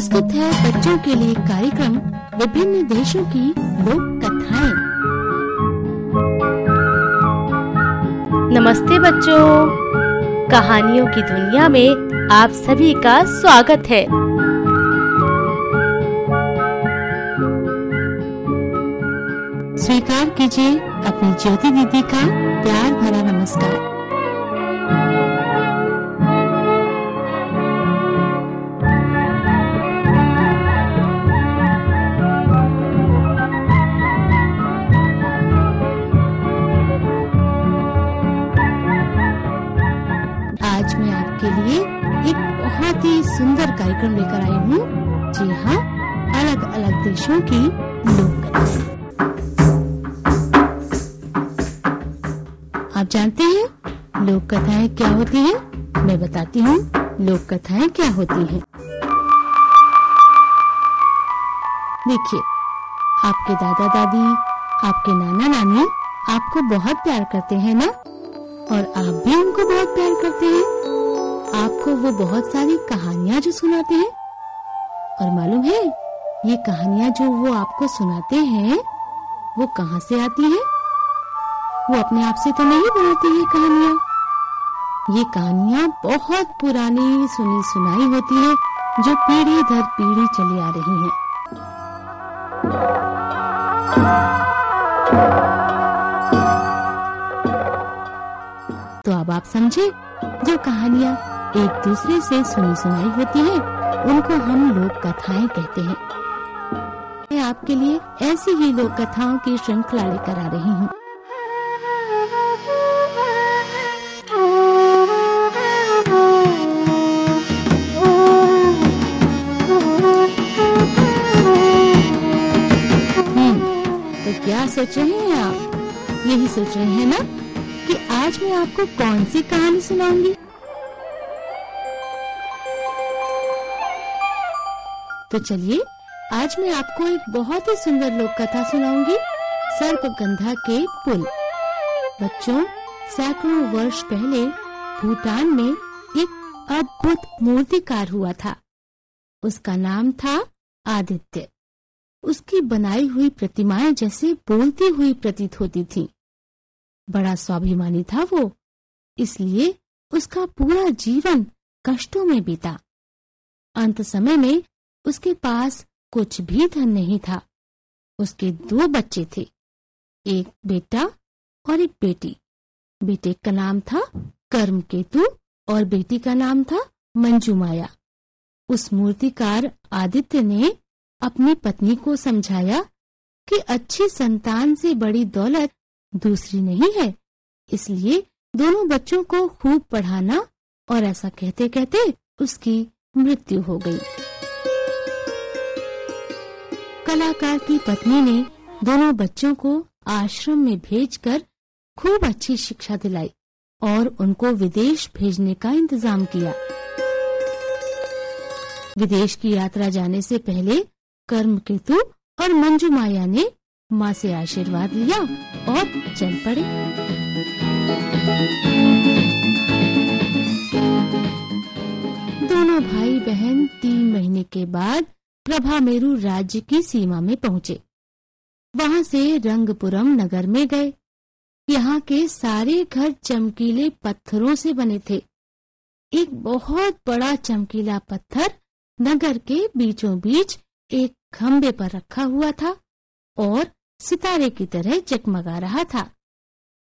प्रस्तुत है बच्चों के लिए कार्यक्रम विभिन्न देशों की लोक कथाएँ। नमस्ते बच्चों। कहानियों की दुनिया में आप सभी का स्वागत है। स्वीकार कीजिए अपनी ज्योति दीदी का प्यार भरा नमस्कार। आज मैं आपके लिए एक बहुत ही सुंदर कार्यक्रम लेकर आई हूँ जी हाँ अलग अलग देशों की लोक आप जानते हैं, लोक कथाएँ क्या होती हैं? मैं बताती हूँ, लोक कथाएँ क्या होती हैं। देखिए, आपके दादा दादी आपके नाना नानी आपको बहुत प्यार करते हैं ना और आप भी उनको बहुत प्यार करते हैं आपको वो बहुत सारी कहानियाँ जो सुनाते हैं और मालूम है, ये कहानियाँ जो वो आपको सुनाते हैं, वो कहाँ से आती हैं? वो अपने आप से तो नहीं बनाती ये कहानियाँ ये कहानियाँ बहुत पुरानी सुनी सुनाई होती है, जो पीढ़ी दर पीढ़ी चली आ रही हैं। आप समझे? जो कहानियाँ एक दूसरे से सुनी सुनाई होती है उनको हम लोक कथाएँ कहते हैं। मैं आपके लिए ऐसी ही लोक कथाओं की श्रृंखला लेकर आ रही हूँ। हम्म, तो क्या सोच रहे हैं आप? यही सोच रहे हैं ना? आज मैं आपको कौन सी कहानी सुनाऊँगी? तो चलिए, आज मैं आपको एक बहुत ही सुंदर लोक कथा सुनाऊँगी सर्पगंधा के पुल। बच्चों, सैकड़ों वर्ष पहले भूटान में एक अद्भुत मूर्तिकार हुआ था। उसका नाम था आदित्य। उसकी बनाई हुई प्रतिमाएँ जैसे बोलती हुई प्रतीत होती थीं। बड़ा स्वाभिमानी था वो। इसलिए उसका पूरा जीवन कष्टों में बीता। अंत समय में उसके पास कुछ भी धन नहीं था। उसके दो बच्चे थे, एक बेटा और एक बेटी। बेटे का नाम था कर्म केतु और बेटी का नाम था मंजू माया उस मूर्तिकार आदित्य ने अपनी पत्नी को समझाया कि अच्छी संतान से बड़ी दौलत दूसरी नहीं है। इसलिए दोनों बच्चों को खूब पढ़ाना और ऐसा कहते कहते उसकी मृत्यु हो गई। कलाकार की पत्नी ने दोनों बच्चों को आश्रम में भेजकर खूब अच्छी शिक्षा दिलाई और उनको विदेश भेजने का इंतज़ाम किया। विदेश की यात्रा जाने से पहले कर्म केतु और मंजू माया ने माँ से आशीर्वाद लिया और चल पड़े। दोनों भाई बहन तीन महीने के बाद प्रभा मेरू राज्य की सीमा में पहुँचे। वहाँ से रंगपुरम नगर में गए। यहाँ के सारे घर चमकीले पत्थरों से बने थे। एक बहुत बड़ा चमकीला पत्थर नगर के बीचों बीच एक खम्बे पर रखा हुआ था और सितारे की तरह जगमगा रहा था।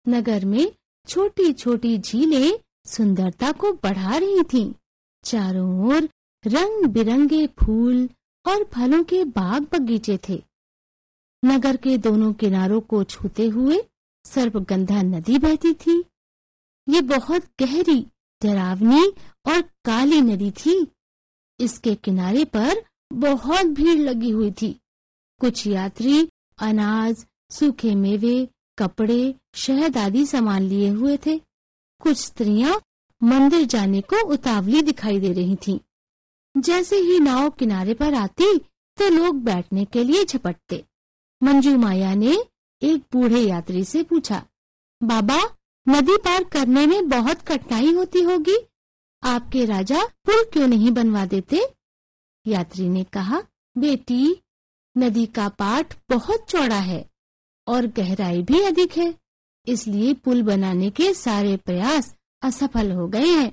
नगर में छोटी छोटी झीलें सुंदरता को बढ़ा रही थीं। चारों ओर रंग बिरंगे फूल और फलों के बाग बगीचे थे। नगर के दोनों किनारों को छूते हुए सर्पगंधा नदी बहती थी। ये बहुत गहरी, डरावनी और काली नदी थी। इसके किनारे पर बहुत भीड़ लगी हुई थी। कुछ यात्री अनाज, सूखे मेवे, कपड़े, शहद आदि सामान लिए हुए थे। कुछ स्त्रियाँ मंदिर जाने को उतावली दिखाई दे रही थीं। जैसे ही नाव किनारे पर आती तो लोग बैठने के लिए झपटते। मंजू माया ने एक बूढ़े यात्री से पूछा, बाबा, नदी पार करने में बहुत कठिनाई होती होगी। आपके राजा पुल क्यों नहीं बनवा देते? यात्री ने कहा, बेटी नदी का पाठ बहुत चौड़ा है और गहराई भी अधिक है, इसलिए पुल बनाने के सारे प्रयास असफल हो गए हैं।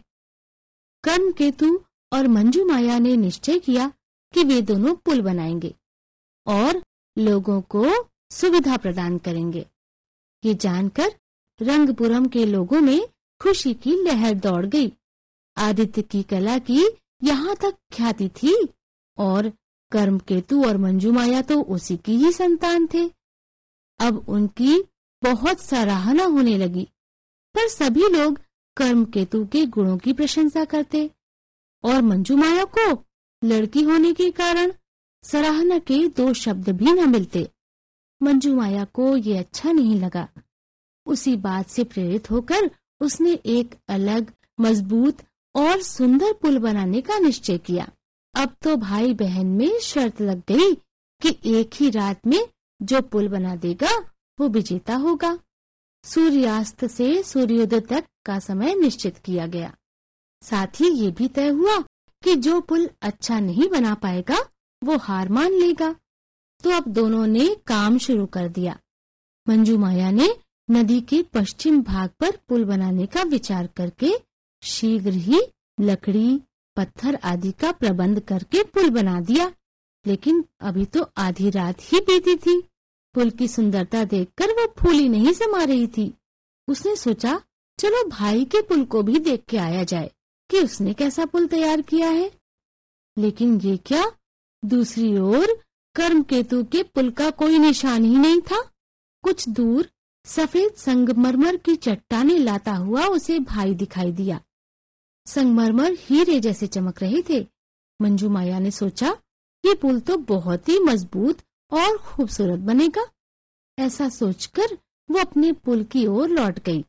कर्म केतु और मंजू माया ने निश्चय किया कि वे दोनों पुल बनाएँगे और लोगों को सुविधा प्रदान करेंगे। ये जानकर रंगपुरम के लोगों में खुशी की लहर दौड़ गई। आदित्य की कला की यहाँ तक ख्याति थी और कर्म केतु और मंजू माया तो उसी की ही संतान थे। अब उनकी बहुत सराहना होने लगी, पर सभी लोग कर्म केतु के गुणों की प्रशंसा करते और मंजू माया को लड़की होने के कारण सराहना के दो शब्द भी न मिलते। मंजू माया को ये अच्छा नहीं लगा। उसी बात से प्रेरित होकर उसने एक अलग, मज़बूत और सुंदर पुल बनाने का निश्चय किया। अब तो भाई बहन में शर्त लग गई कि एक ही रात में जो पुल बना देगा, वो विजेता होगा। सूर्यास्त से सूर्योदय तक का समय निश्चित किया गया। साथ ही ये भी तय हुआ कि जो पुल अच्छा नहीं बना पाएगा, वो हार मान लेगा। तो अब दोनों ने काम शुरू कर दिया। मंजू माया ने नदी के पश्चिम भाग पर पुल बनाने का विचार करके शीघ्र ही लकड़ी पत्थर आदि का प्रबंध करके पुल बना दिया, लेकिन अभी तो आधी रात ही बीती थी। पुल की सुंदरता देखकर वो फूली नहीं समा रही थी। उसने सोचा, चलो भाई के पुल को भी देख के आया जाए कि उसने कैसा पुल तैयार किया है। लेकिन ये क्या? दूसरी ओर कर्म केतु के पुल का कोई निशान ही नहीं था। कुछ दूर सफ़ेद संगमरमर की चट्टाने लाता हुआ उसे भाई दिखाई दिया। संगमरमर हीरे जैसे चमक रहे थे। मंजू माया ने सोचा, ये पुल तो बहुत ही मज़बूत और खूबसूरत बनेगा। ऐसा सोचकर वो अपने पुल की ओर लौट गई।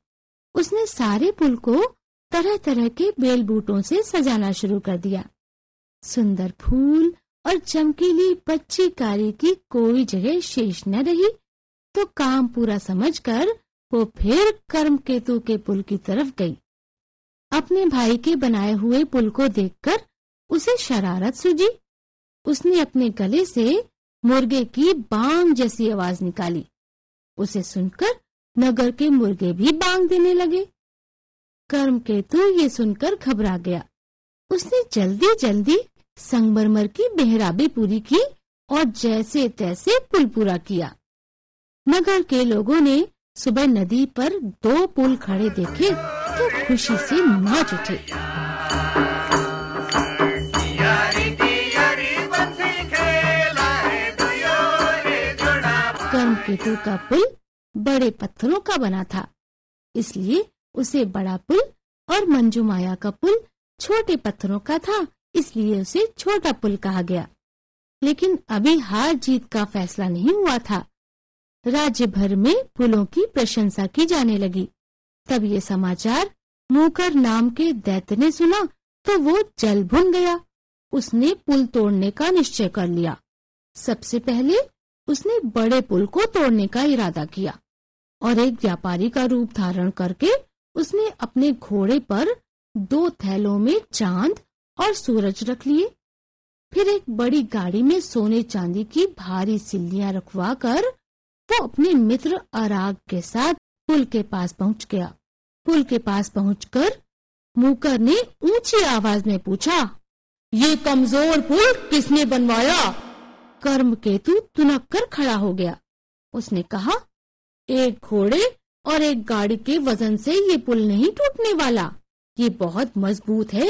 उसने सारे पुल को तरह तरह के बेल बूटों से सजाना शुरू कर दिया। सुंदर फूल और चमकीली पच्ची कारी की कोई जगह शेष न रही तो काम पूरा समझकर वो फिर कर्म केतु के पुल की तरफ़ गई। अपने भाई के बनाए हुए पुल को देखकर उसे शरारत सूझी। उसने अपने गले से मुर्गे की बांग जैसी आवाज़ निकाली। उसे सुनकर नगर के मुर्गे भी बांग देने लगे। कर्म केतु ये सुनकर घबरा गया। उसने जल्दी जल्दी संगमरमर की बेहराबी पूरी की और जैसे तैसे पुल पूरा किया। नगर के लोगों ने सुबह नदी पर दो पुल खड़े देखे तो खुशी से नाच उठे। कर्म केतु का पुल बड़े पत्थरों का बना था। इसलिए उसे बड़ा पुल और मंजू माया का पुल छोटे पत्थरों का था, इसलिए उसे छोटा पुल कहा गया। लेकिन अभी हार जीत का फैसला नहीं हुआ था। राज्य भर में पुलों की प्रशंसा की जाने लगी। तब ये समाचार मुकर नाम के दैत्य ने सुना तो वो जल भुन गया। उसने पुल तोड़ने का निश्चय कर लिया। सबसे पहले उसने बड़े पुल को तोड़ने का इरादा किया और एक व्यापारी का रूप धारण करके उसने अपने घोड़े पर दो थैलों में चाँद और सूरज रख लिए। फिर एक बड़ी गाड़ी में सोने चांदी की भारी सिल्लियाँ रखवा कर वो अपने मित्र अराग के साथ पुल के पास पहुँच गया। पुल के पास पहुंचकर मुकर ने ऊँची आवाज़ में पूछा, ये कमज़ोर पुल किसने बनवाया? कर्म केतु तुनक कर खड़ा हो गया। उसने कहा, एक घोड़े और एक गाड़ी के वज़न से ये पुल नहीं टूटने वाला। ये बहुत मज़बूत है।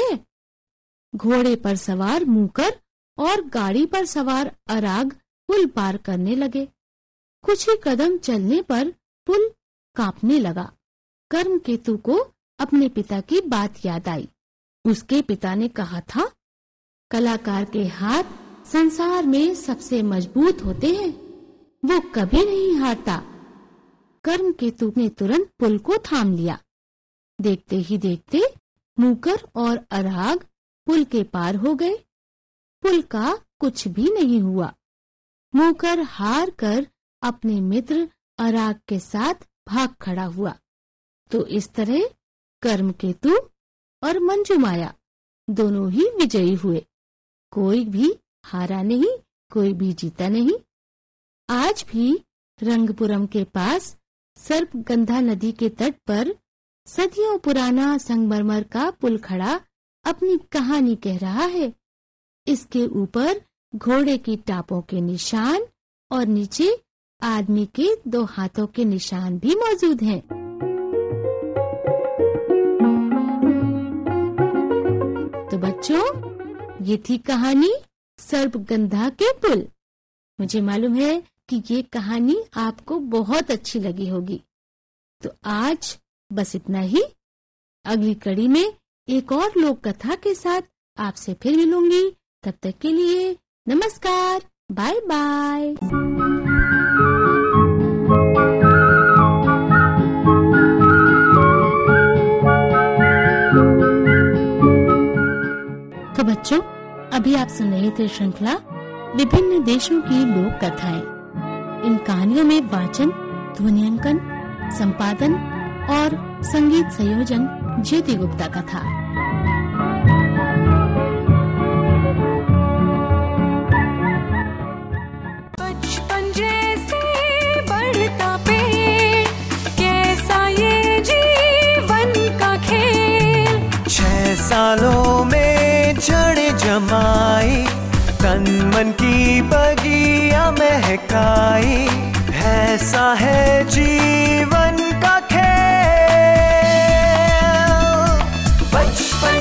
घोड़े पर सवार मुकर और गाड़ी पर सवार अराग पुल पार करने लगे। कुछ ही कदम चलने पर पुल कांपने लगा। कर्म केतु को अपने पिता की बात याद आई। उसके पिता ने कहा था, कलाकार के हाथ संसार में सबसे मज़बूत होते हैं, वो कभी नहीं हारता। कर्म केतु ने तुरंत पुल को थाम लिया। देखते ही देखते मुकर और अराग पुल के पार हो गए। पुल का कुछ भी नहीं हुआ। मुकर हार कर अपने मित्र अराग के साथ भाग खड़ा हुआ। तो इस तरह कर्म केतु और मंजू माया दोनों ही विजयी हुए। कोई भी हारा नहीं, कोई भी जीता नहीं। आज भी रंगपुरम के पास सर्पगंधा नदी के तट पर सदियों पुराना संगमरमर का पुल खड़ा अपनी कहानी कह रहा है। इसके ऊपर घोड़े की टापों के निशान और नीचे आदमी के दो हाथों के निशान भी मौजूद हैं। तो बच्चों, ये थी कहानी सर्पगंधा के पुल। मुझे मालूम है कि ये कहानी आपको बहुत अच्छी लगी होगी। तो आज बस इतना ही। अगली कड़ी में एक और लोक कथा के साथ आपसे फिर मिलूँगी। तब तक के लिए नमस्कार बाय बाय बच्चों, अभी आप सुन रहे थे श्रृंखला विभिन्न देशों की लोक कथाएँ। इन कहानियों में वाचन, ध्वनियांकन, संपादन और संगीत संयोजन ज्योति गुप्ता का था। सालों में क्षण जमाई तन मन की बगिया महकाई ऐसा है जीवन का खेल। बचपन